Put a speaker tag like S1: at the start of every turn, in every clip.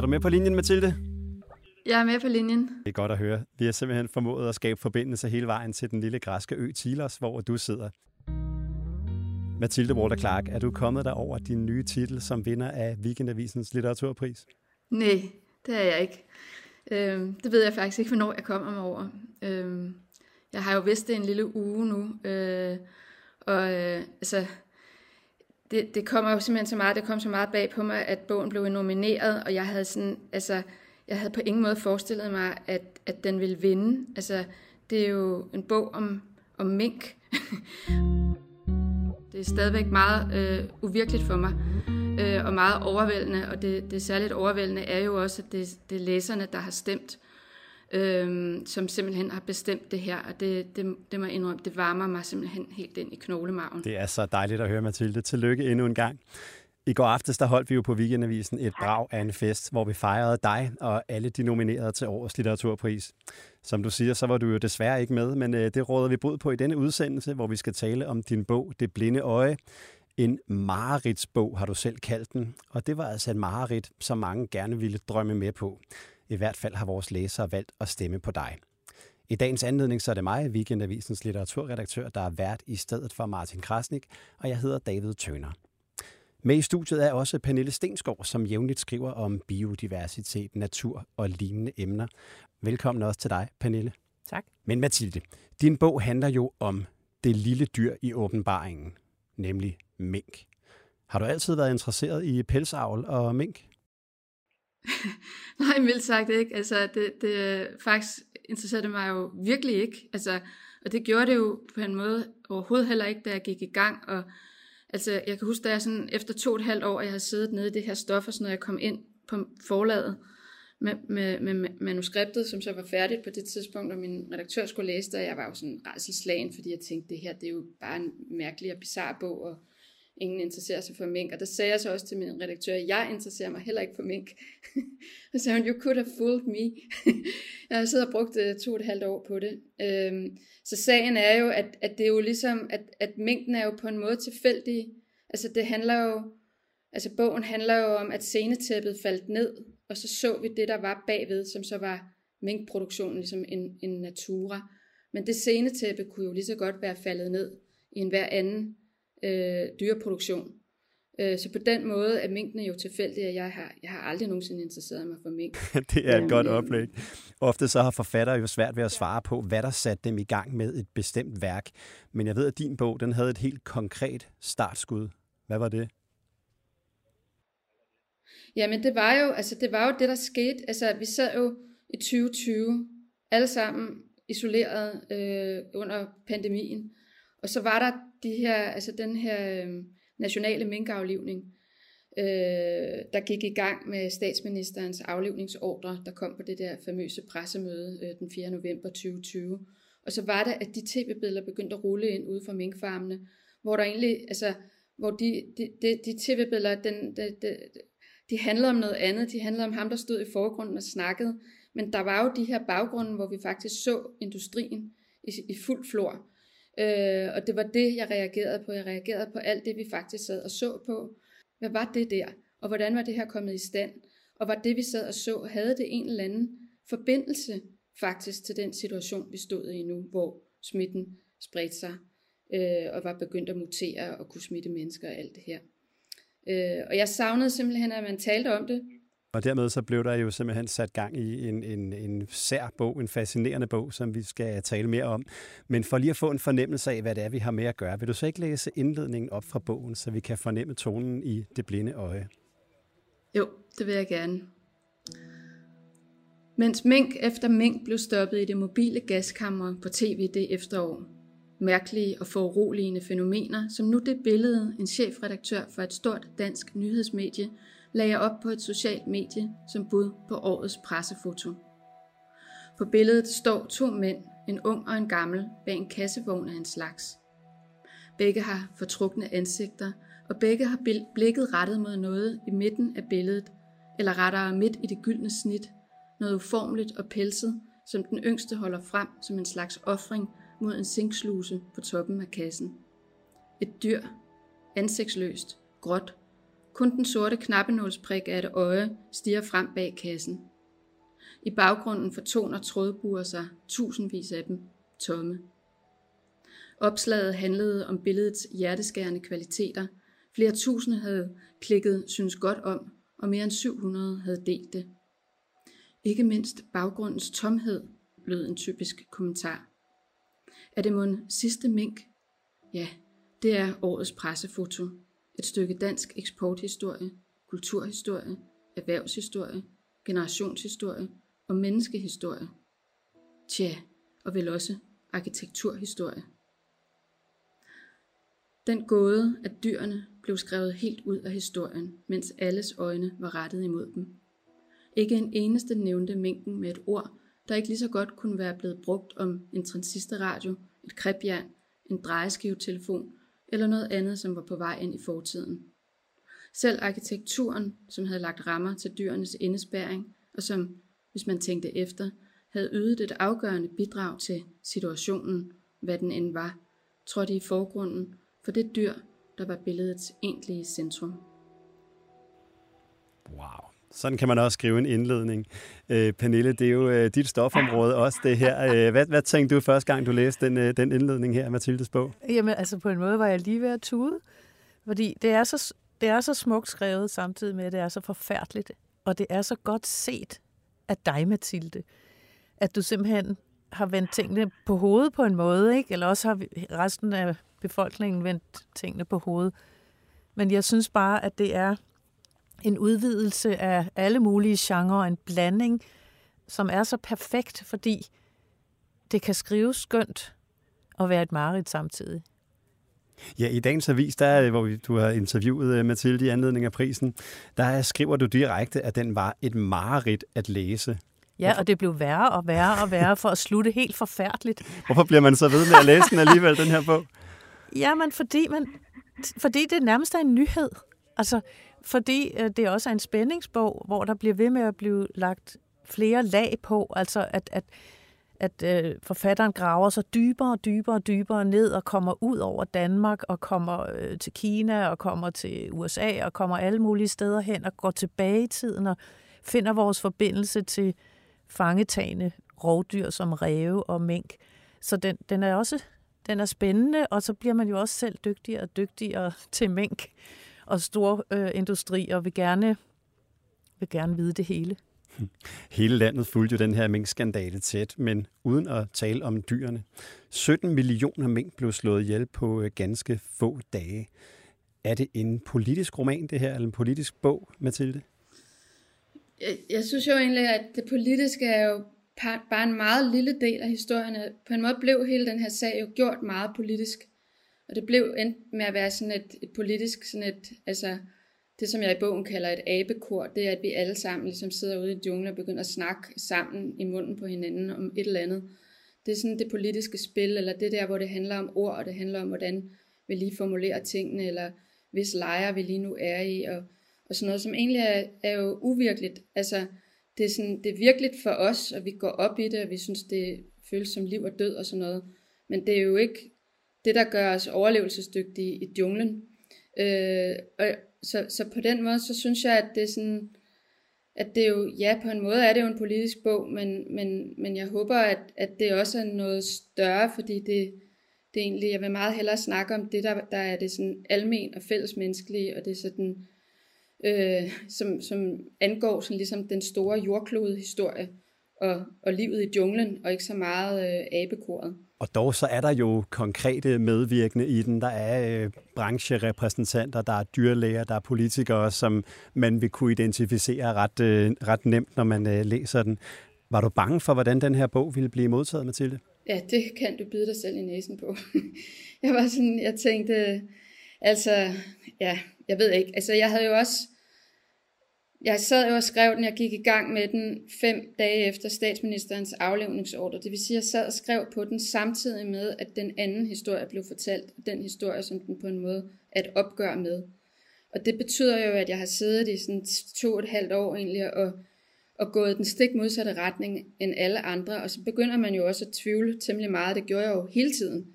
S1: Er du med på linjen, Mathilde?
S2: Jeg er med på linjen.
S1: Det er godt at høre. Vi har simpelthen formået at skabe forbindelse hele vejen til den lille græske ø Tilos, hvor du sidder. Mathilde Walter Clark, er du kommet der over din nye titel som vinder af Weekendavisens litteraturpris?
S2: Nej, det er jeg ikke. Øhm, det ved jeg faktisk ikke, hvornår jeg kommer mig over. Øhm, jeg har jo vidst det en lille uge nu, øh, og øh, altså, det, det kommer jo simpelthen så meget, det kom så meget bag på mig, at bogen blev nomineret, og jeg havde sådan, altså, jeg havde på ingen måde forestillet mig, at, at den ville vinde. Altså, det er jo en bog om, om mink. det er stadigvæk meget øh, uvirkeligt for mig, øh, og meget overvældende, og det, det særligt overvældende er jo også, at det, det er læserne, der har stemt, øh, som simpelthen har bestemt det her, og det, det, det må jeg indrømme, det varmer mig simpelthen helt ind i knoglemagen.
S1: Det er så dejligt at høre, Mathilde. Tillykke endnu en gang. I går aftes der holdt vi jo på Weekendavisen et brag af en fest, hvor vi fejrede dig og alle de nominerede til årets litteraturpris. Som du siger, så var du jo desværre ikke med, men øh, det råder vi bod på i denne udsendelse, hvor vi skal tale om din bog, Det Blinde Øje. En mareridtsbog har du selv kaldt den, og det var altså en mareridt, som mange gerne ville drømme med på. I hvert fald har vores læsere valgt at stemme på dig. I dagens anledning så er det mig, Weekendavisens litteraturredaktør, der er vært i stedet for Martin Krasnik, og jeg hedder David Tøner. Med i studiet er også Pernille Stensgaard, som jævnligt skriver om biodiversitet, natur og lignende emner. Velkommen også til dig, Pernille.
S3: Tak.
S1: Men Mathilde, din bog handler jo om det lille dyr i åbenbaringen, nemlig mink. Har du altid været interesseret i pelsavl og mink?
S2: Nej, mildt sagt ikke. Altså, det, det faktisk interesserede mig jo virkelig ikke. Altså, og det gjorde det jo på en måde overhovedet heller ikke, da jeg gik i gang. Og altså, jeg kan huske, da jeg sådan, efter to og et halvt år, jeg havde siddet nede i det her stof, og sådan, når jeg kom ind på forlaget med, med, med, med manuskriptet, som så var færdigt på det tidspunkt, og min redaktør skulle læse det, og jeg var jo sådan rædselslagen, fordi jeg tænkte, det her, det er jo bare en mærkelig og bizarre bog, og ingen interesserer sig for mink. Og der sagde jeg så også til min redaktør, at jeg interesserer mig heller ikke for mink. og så sagde hun, you could have fooled me. jeg har siddet og brugt to og et halvt år på det. Øhm, så sagen er jo, at, at det er jo ligesom, at, at minken er jo på en måde tilfældig. Altså det handler jo, altså bogen handler jo om, at scenetæppet faldt ned, og så så vi det, der var bagved, som så var minkproduktionen, ligesom en, en natura. Men det scenetæppe kunne jo lige så godt være faldet ned i en hver anden øh, dyreproduktion. Øh, så på den måde er minkene jo tilfældige, jeg har, jeg har aldrig nogensinde interesseret mig for mink.
S1: det er et godt oplæg. Ofte så har forfattere jo svært ved at svare på, hvad der satte dem i gang med et bestemt værk. Men jeg ved, at din bog den havde et helt konkret startskud. Hvad var det?
S2: Jamen det var jo, altså det var jo det, der skete. Altså vi sad jo i 2020, alle sammen isoleret øh, under pandemien. Og så var der de her, altså den her øh, nationale minkaflivning, øh, der gik i gang med statsministerens aflivningsordre, der kom på det der famøse pressemøde øh, den 4. november 2020. Og så var det, at de tv-billeder begyndte at rulle ind ude fra minkfarmene, hvor der egentlig, altså, hvor de, de, de, de tv-billeder, den, de, de, de handlede om noget andet. De handlede om ham, der stod i forgrunden og snakkede. Men der var jo de her baggrunde, hvor vi faktisk så industrien i, i fuld flor. Øh, og det var det, jeg reagerede på. Jeg reagerede på alt det, vi faktisk sad og så på. Hvad var det der? Og hvordan var det her kommet i stand? Og var det, vi sad og så, havde det en eller anden forbindelse faktisk til den situation, vi stod i nu, hvor smitten spredte sig øh, og var begyndt at mutere og kunne smitte mennesker og alt det her. Øh, og jeg savnede simpelthen, at man talte om det,
S1: og dermed så blev der jo simpelthen sat gang i en, en, en sær bog, en fascinerende bog, som vi skal tale mere om. Men for lige at få en fornemmelse af, hvad det er, vi har med at gøre, vil du så ikke læse indledningen op fra bogen, så vi kan fornemme tonen i det blinde øje?
S2: Jo, det vil jeg gerne. Mens mink efter mink blev stoppet i det mobile gaskammer på tv det efterår, mærkelige og foruroligende fænomener, som nu det billede en chefredaktør for et stort dansk nyhedsmedie lagde jeg op på et socialt medie som bud på årets pressefoto. På billedet står to mænd, en ung og en gammel, bag en kassevogn af en slags. Begge har fortrukne ansigter, og begge har blikket rettet mod noget i midten af billedet, eller rettere midt i det gyldne snit, noget uformligt og pelset, som den yngste holder frem som en slags offring mod en sinksluse på toppen af kassen. Et dyr, ansigtsløst, gråt. Kun den sorte knappenålsprik af et øje stiger frem bag kassen. I baggrunden fortoner trådbuer sig, tusindvis af dem, tomme. Opslaget handlede om billedets hjerteskærende kvaliteter. Flere tusinde havde klikket synes godt om, og mere end 700 havde delt det. Ikke mindst baggrundens tomhed lød en typisk kommentar. Er det mon sidste mink? Ja, det er årets pressefoto. Et stykke dansk eksporthistorie, kulturhistorie, erhvervshistorie, generationshistorie og menneskehistorie. Tja, og vel også arkitekturhistorie. Den gåde, at dyrene blev skrevet helt ud af historien, mens alles øjne var rettet imod dem. Ikke en eneste nævnte mængden med et ord, der ikke lige så godt kunne være blevet brugt om en transistorradio, et krebjern, en drejeskivetelefon eller noget andet, som var på vej ind i fortiden. Selv arkitekturen, som havde lagt rammer til dyrenes indespæring, og som, hvis man tænkte efter, havde ydet et afgørende bidrag til situationen, hvad den end var, trådte i forgrunden for det dyr, der var billedets egentlige centrum.
S1: Wow. Sådan kan man også skrive en indledning. Øh, Pernille, det er jo øh, dit stofområde også det her. Øh, hvad, hvad tænkte du første gang, du læste den, øh, den indledning her Mathildes bog?
S3: Jamen, altså på en måde var jeg lige ved at tude, fordi det er, så, det er så smukt skrevet, samtidig med, at det er så forfærdeligt, og det er så godt set af dig, Mathilde, at du simpelthen har vendt tingene på hovedet på en måde, ikke? eller også har resten af befolkningen vendt tingene på hovedet. Men jeg synes bare, at det er en udvidelse af alle mulige genrer, en blanding, som er så perfekt, fordi det kan skrives skønt og være et mareridt samtidig.
S1: Ja, i dagens avis, der, hvor du har interviewet øh, Mathilde i anledning af prisen, der skriver du direkte, at den var et mareridt at læse.
S3: Ja, og det blev værre og værre og værre for at slutte helt forfærdeligt.
S1: Hvorfor bliver man så ved med at læse den alligevel, den her bog?
S3: Jamen, fordi, man, fordi det nærmest er en nyhed. Altså, fordi øh, det også er en spændingsbog, hvor der bliver ved med at blive lagt flere lag på, altså at, at, at øh, forfatteren graver sig dybere og dybere og dybere ned og kommer ud over Danmark og kommer øh, til Kina og kommer til USA og kommer alle mulige steder hen og går tilbage i tiden og finder vores forbindelse til fangetagende rovdyr som ræve og mink. Så den, den er også den er spændende, og så bliver man jo også selv dygtigere og dygtigere til mink og stor øh, industri, og vil gerne, vil gerne vide det hele.
S1: Hele landet fulgte jo den her minkskandale tæt, men uden at tale om dyrene. 17 millioner mink blev slået ihjel på øh, ganske få dage. Er det en politisk roman, det her, eller en politisk bog, Mathilde?
S2: Jeg, jeg synes jo egentlig, at det politiske er jo bare en meget lille del af historien. På en måde blev hele den her sag jo gjort meget politisk. Og det blev endt med at være sådan et, et politisk, sådan et, altså det som jeg i bogen kalder et abekor, det er, at vi alle sammen ligesom sidder ude i junglen og begynder at snakke sammen i munden på hinanden om et eller andet. Det er sådan det politiske spil, eller det der, hvor det handler om ord, og det handler om, hvordan vi lige formulerer tingene, eller hvis lejer vi lige nu er i, og, og sådan noget, som egentlig er, er jo uvirkeligt. Altså, det er, sådan, det er virkeligt for os, og vi går op i det, og vi synes, det føles som liv og død og sådan noget. Men det er jo ikke det, der gør os overlevelsesdygtige i junglen. Øh, og så, så på den måde, så synes jeg, at det er sådan, at det jo, ja, på en måde er det jo en politisk bog, men, men, men jeg håber, at, at det også er noget større, fordi det, det er egentlig, jeg vil meget hellere snakke om det, der, der er det sådan almen og fællesmenneskelige, og det er sådan, øh, som, som angår sådan ligesom den store jordklode-historie og, og livet i junglen, og ikke så meget øh, abekoret.
S1: Og dog så er der jo konkrete medvirkende i den. Der er øh, brancherepræsentanter, der er dyrlæger, der er politikere, som man vil kunne identificere ret, øh, ret nemt, når man øh, læser den. Var du bange for, hvordan den her bog ville blive modtaget, Mathilde?
S2: Ja, det kan du byde dig selv i næsen på. jeg var sådan, jeg tænkte, altså, ja, jeg ved ikke. Altså, jeg havde jo også jeg sad jo og skrev den, jeg gik i gang med den fem dage efter statsministerens aflevningsordre. Det vil sige, at jeg sad og skrev på den samtidig med, at den anden historie blev fortalt. Den historie, som den på en måde at opgøre opgør med. Og det betyder jo, at jeg har siddet i sådan to og et halvt år egentlig og, og gået den stik modsatte retning end alle andre. Og så begynder man jo også at tvivle temmelig meget. Det gjorde jeg jo hele tiden.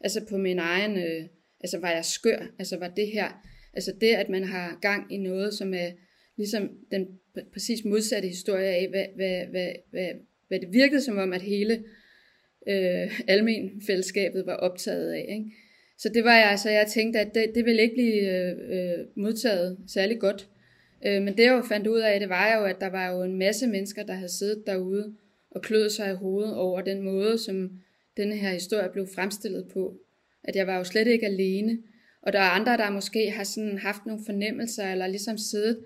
S2: Altså på min egen, øh, altså var jeg skør? Altså var det her, altså det, at man har gang i noget, som er ligesom den præcis modsatte historie af, hvad, hvad, hvad, hvad, hvad det virkede som om, at hele øh, almen fællesskabet var optaget af. Ikke? Så det var jeg, altså, jeg tænkte, at det, det ville ikke blive øh, modtaget særlig godt. Øh, men det jeg jo fandt ud af, det var jo, at der var jo en masse mennesker, der havde siddet derude og kløet sig i hovedet over den måde, som den her historie blev fremstillet på. At jeg var jo slet ikke alene. Og der er andre, der måske har sådan haft nogle fornemmelser, eller ligesom siddet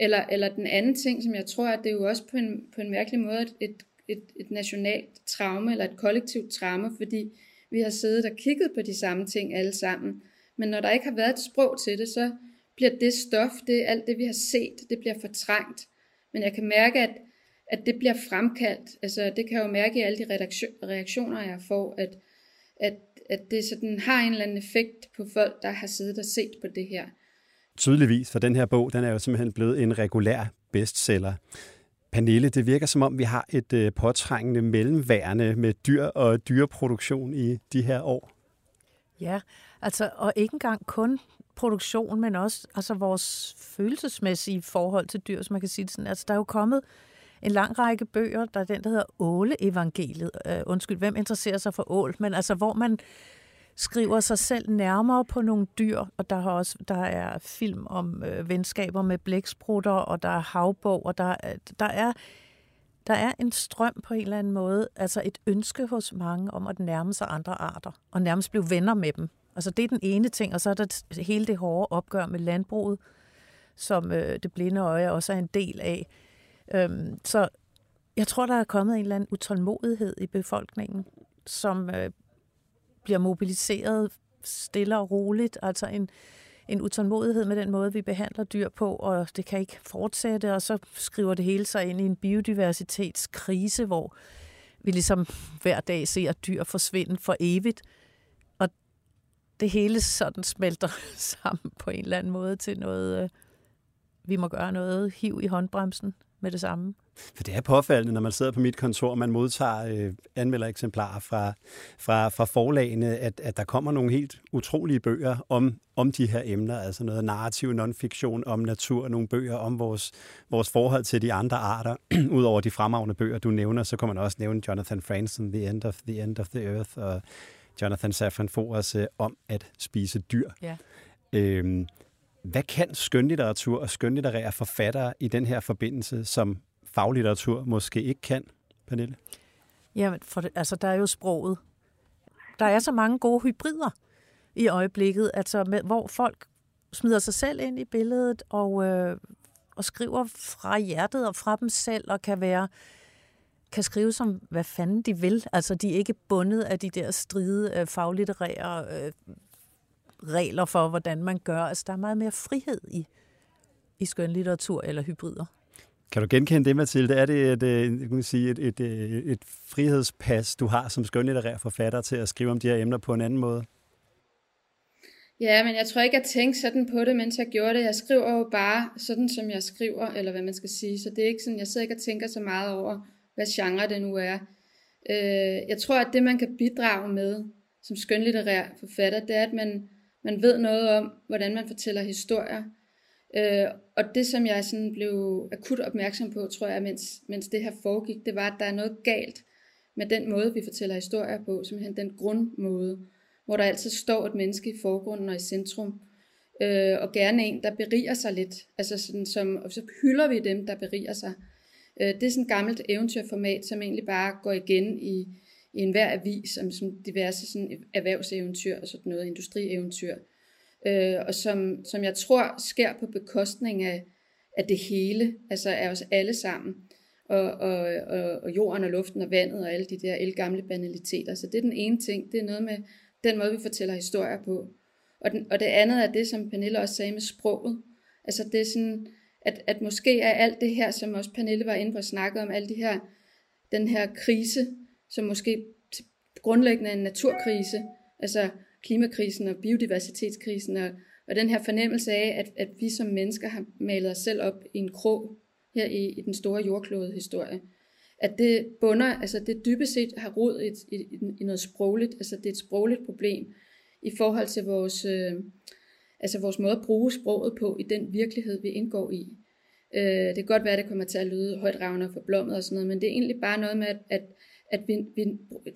S2: eller, eller den anden ting, som jeg tror, at det er jo også på en, på en mærkelig måde et, et, et, nationalt traume, eller et kollektivt traume, fordi vi har siddet og kigget på de samme ting alle sammen. Men når der ikke har været et sprog til det, så bliver det stof, det alt det vi har set, det bliver fortrængt. Men jeg kan mærke, at, at det bliver fremkaldt. Altså det kan jeg jo mærke i alle de reaktioner, jeg får, at, at, at det sådan har en eller anden effekt på folk, der har siddet og set på det her
S1: tydeligvis, for den her bog, den er jo simpelthen blevet en regulær bestseller. Pernille, det virker som om, vi har et øh, påtrængende mellemværende med dyr og dyreproduktion i de her år.
S3: Ja, altså, og ikke engang kun produktion, men også altså vores følelsesmæssige forhold til dyr, som man kan sige det sådan. Altså, der er jo kommet en lang række bøger, der er den, der hedder Åle-evangeliet. Uh, undskyld, hvem interesserer sig for ål? Men altså, hvor man skriver sig selv nærmere på nogle dyr, og der, har også, der er film om øh, venskaber med blæksprutter, og der er havbog, og der, der er der er en strøm på en eller anden måde, altså et ønske hos mange om at nærme sig andre arter, og nærmest blive venner med dem. Altså det er den ene ting, og så er der hele det hårde opgør med landbruget, som øh, det blinde øje også er en del af. Øhm, så jeg tror, der er kommet en eller anden utålmodighed i befolkningen, som øh, bliver mobiliseret stille og roligt, altså en, en utålmodighed med den måde, vi behandler dyr på, og det kan ikke fortsætte, og så skriver det hele sig ind i en biodiversitetskrise, hvor vi ligesom hver dag ser dyr forsvinde for evigt, og det hele sådan smelter sammen på en eller anden måde til noget, øh, vi må gøre noget hiv i håndbremsen med det samme.
S1: For det er påfaldende, når man sidder på mit kontor, og man modtager øh, anmeldereksemplarer fra, fra, fra forlagene, at, at der kommer nogle helt utrolige bøger om, om de her emner, altså noget narrativ non-fiktion om natur, nogle bøger om vores, vores forhold til de andre arter. Udover de fremragende bøger, du nævner, så kan man også nævne Jonathan Franzen, The End of the, End of the Earth, og Jonathan Safran Foers øh, om at spise dyr. Ja. Øhm, hvad kan skønlitteratur og skønlitterære forfattere i den her forbindelse, som faglitteratur måske ikke kan, Pernille?
S3: Jamen, for det, altså, der er jo sproget. Der er så mange gode hybrider i øjeblikket, altså med, hvor folk smider sig selv ind i billedet og, øh, og skriver fra hjertet og fra dem selv og kan være kan skrive som, hvad fanden de vil. Altså, de er ikke bundet af de der stride øh, faglitterære øh, regler for, hvordan man gør. Altså, der er meget mere frihed i, i skønlitteratur eller hybrider.
S1: Kan du genkende det, Mathilde? Er det et, et, kan sige, et, et, øh, et frihedspas, du har som skønlitterær forfatter til at skrive om de her emner på en anden måde?
S2: Ja, men jeg tror ikke, jeg tænkte sådan på det, mens jeg gjorde det. Jeg skriver jo bare sådan, som jeg skriver, eller hvad man skal sige. Så det er ikke sådan, jeg sidder ikke og tænker så meget over, hvad genre det nu er. Øh, jeg tror, at det, man kan bidrage med som skønlitterær forfatter, det er, at man, man ved noget om, hvordan man fortæller historier. Øh, og det, som jeg sådan blev akut opmærksom på, tror jeg, mens, mens det her foregik, det var, at der er noget galt med den måde, vi fortæller historier på, simpelthen den grundmåde, hvor der altid står et menneske i forgrunden og i centrum, øh, og gerne en, der beriger sig lidt, altså sådan som, og så hylder vi dem, der beriger sig. Øh, det er sådan et gammelt eventyrformat, som egentlig bare går igen i, i enhver avis, som, som diverse sådan erhvervseventyr og sådan noget industrieventyr. øh, øh, og som, som jeg tror sker på bekostning af, af det hele, altså af os alle sammen, og, og, og, og jorden og luften og vandet og alle de der elgamle banaliteter. Så det er den ene ting, det er noget med den måde, vi fortæller historier på. Og, den, og det andet er det, som Pernille også sagde med sproget. Altså det er sådan, at, at måske er alt det her, som også Pernille var inde på at snakke om, alle de her, den her krise, som måske grundlæggende er en naturkrise, altså klimakrisen og biodiversitetskrisen, og, og den her fornemmelse af, at, at vi som mennesker har malet os selv op i en krog her i, i den store jordklode historie. At det bunder, altså det dybest set har rod i, i, i noget sprogligt, altså det er et sprogligt problem i forhold til vores, øh, altså vores måde at bruge sproget på i den virkelighed, vi indgår i. Øh, det kan godt være, at det kommer til at lyde højt ravner og forblommet og sådan noget, men det er egentlig bare noget med, at, at, at vi, vi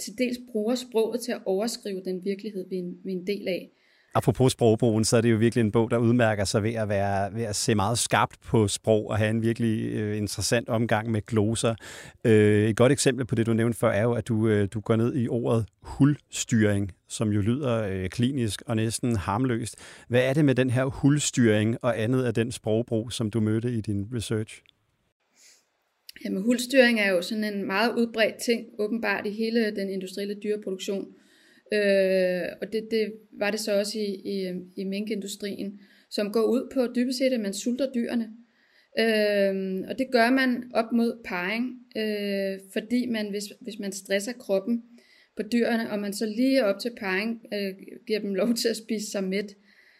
S2: til dels bruger sproget til at overskrive den virkelighed, vi er en, vi er en del af.
S1: Apropos sprogbrugen, så er det jo virkelig en bog, der udmærker sig ved at, være, ved at se meget skarpt på sprog og have en virkelig øh, interessant omgang med gloser. Øh, et godt eksempel på det, du nævnte før, er jo, at du, øh, du går ned i ordet hulstyring, som jo lyder øh, klinisk og næsten harmløst. Hvad er det med den her hulstyring og andet af den sprogbrug, som du mødte i din research?
S2: Jamen, hulstyring er jo sådan en meget udbredt ting, åbenbart i hele den industrielle dyreproduktion. Øh, og det, det var det så også i, i, i minkindustrien, som går ud på dybest set, at man sulter dyrene. Øh, og det gør man op mod parring, øh, fordi man, hvis, hvis man stresser kroppen på dyrene, og man så lige op til parring øh, giver dem lov til at spise sig mæt,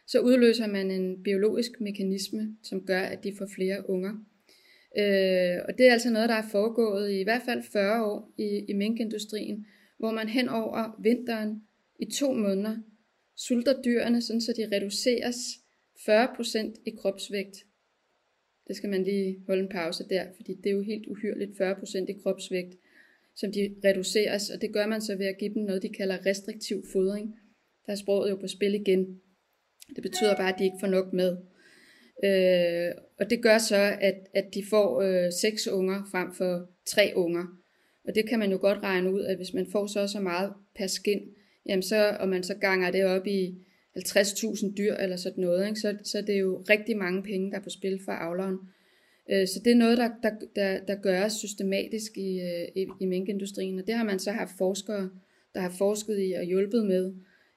S2: så udløser man en biologisk mekanisme, som gør, at de får flere unger. Øh, og det er altså noget, der er foregået i, i hvert fald 40 år i, i minkindustrien, hvor man hen over vinteren i to måneder sulter dyrene, sådan så de reduceres 40% i kropsvægt. Det skal man lige holde en pause der, fordi det er jo helt uhyrligt 40% i kropsvægt, som de reduceres, og det gør man så ved at give dem noget, de kalder restriktiv fodring. Der er sproget jo på spil igen. Det betyder bare, at de ikke får nok med. Øh, og det gør så, at, at de får øh, seks unger frem for tre unger. Og det kan man jo godt regne ud, at hvis man får så så meget per skin, jamen så, og man så ganger det op i 50.000 dyr eller sådan noget, ikke? Så, så det er jo rigtig mange penge, der er på spil for avleren. Øh, så det er noget, der, der, der, der gøres systematisk i, øh, i, i minkindustrien, og det har man så haft forskere, der har forsket i og hjulpet med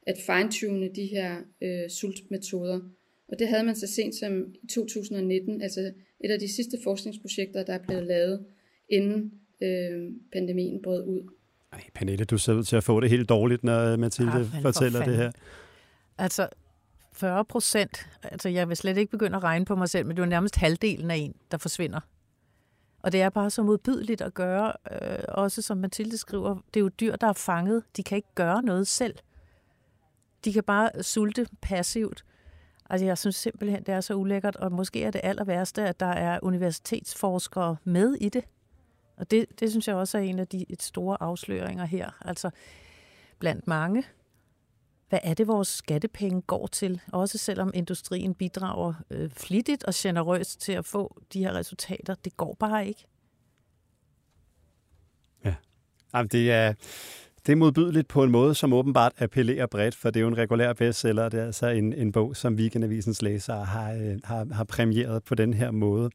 S2: at fine-tune de her øh, sultmetoder. Og det havde man så sent som i 2019, altså et af de sidste forskningsprojekter, der er blevet lavet, inden øh, pandemien brød ud.
S1: Ej, Pernille, du ser ud til at få det helt dårligt, når Mathilde ja, fortæller for det her.
S3: Altså, 40 procent, altså jeg vil slet ikke begynde at regne på mig selv, men det er nærmest halvdelen af en, der forsvinder. Og det er bare så modbydeligt at gøre, øh, også som Mathilde skriver, det er jo dyr, der er fanget. De kan ikke gøre noget selv. De kan bare sulte passivt. Altså, jeg synes simpelthen, det er så ulækkert, og måske er det aller værste, at der er universitetsforskere med i det. Og det, det synes jeg også er en af de et store afsløringer her. Altså, blandt mange. Hvad er det, vores skattepenge går til? Også selvom industrien bidrager øh, flittigt og generøst til at få de her resultater. Det går bare ikke.
S1: Ja, Jamen, det er... Det er modbydeligt på en måde, som åbenbart appellerer bredt, for det er jo en regulær bestseller. Det er altså en, en bog, som Weekendavisens læsere har, øh, har, har premieret på den her måde.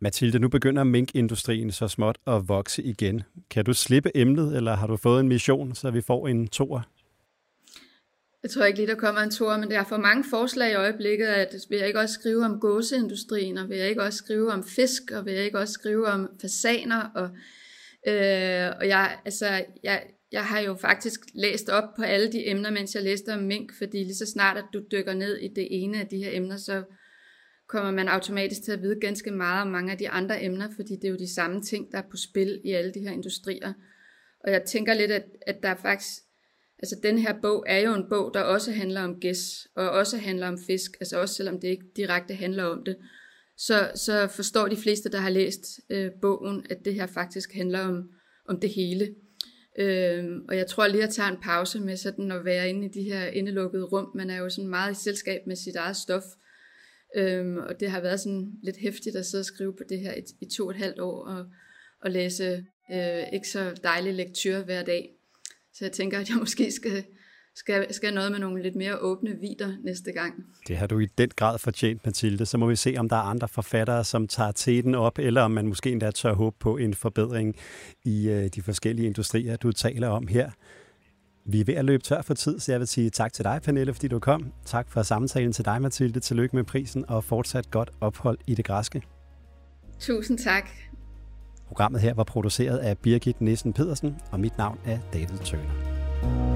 S1: Mathilde, nu begynder minkindustrien så småt at vokse igen. Kan du slippe emnet, eller har du fået en mission, så vi får en tor?
S2: Jeg tror ikke lige, der kommer en tor, men der er for mange forslag i øjeblikket, at vil jeg ikke også skrive om gåseindustrien, og vil jeg ikke også skrive om fisk, og vil jeg ikke også skrive om fasaner, og, øh, og jeg, altså, jeg, jeg har jo faktisk læst op på alle de emner, mens jeg læste om mink, fordi lige så snart, at du dykker ned i det ene af de her emner, så kommer man automatisk til at vide ganske meget om mange af de andre emner, fordi det er jo de samme ting, der er på spil i alle de her industrier. Og jeg tænker lidt, at, at der er faktisk, altså den her bog er jo en bog, der også handler om gæs, og også handler om fisk, altså også selvom det ikke direkte handler om det, så, så forstår de fleste, der har læst øh, bogen, at det her faktisk handler om, om det hele. Øhm, og jeg tror lige, at tage en pause med sådan at være inde i de her indelukkede rum. Man er jo sådan meget i selskab med sit eget stof. Øhm, og det har været sådan lidt hæftigt at sidde og skrive på det her i, i to og et halvt år og, og læse øh, ikke så dejlige lektyr hver dag. Så jeg tænker, at jeg måske skal, skal, skal noget med nogle lidt mere åbne vider næste gang.
S1: Det har du i den grad fortjent, Mathilde. Så må vi se, om der er andre forfattere, som tager teten op, eller om man måske endda tør håbe på en forbedring i øh, de forskellige industrier, du taler om her. Vi er ved at løbe tør for tid, så jeg vil sige tak til dig, Pernille, fordi du kom. Tak for samtalen til dig, Mathilde. Tillykke med prisen og fortsat godt ophold i det græske.
S2: Tusind tak.
S1: Programmet her var produceret af Birgit Nissen Pedersen, og mit navn er David Tøner.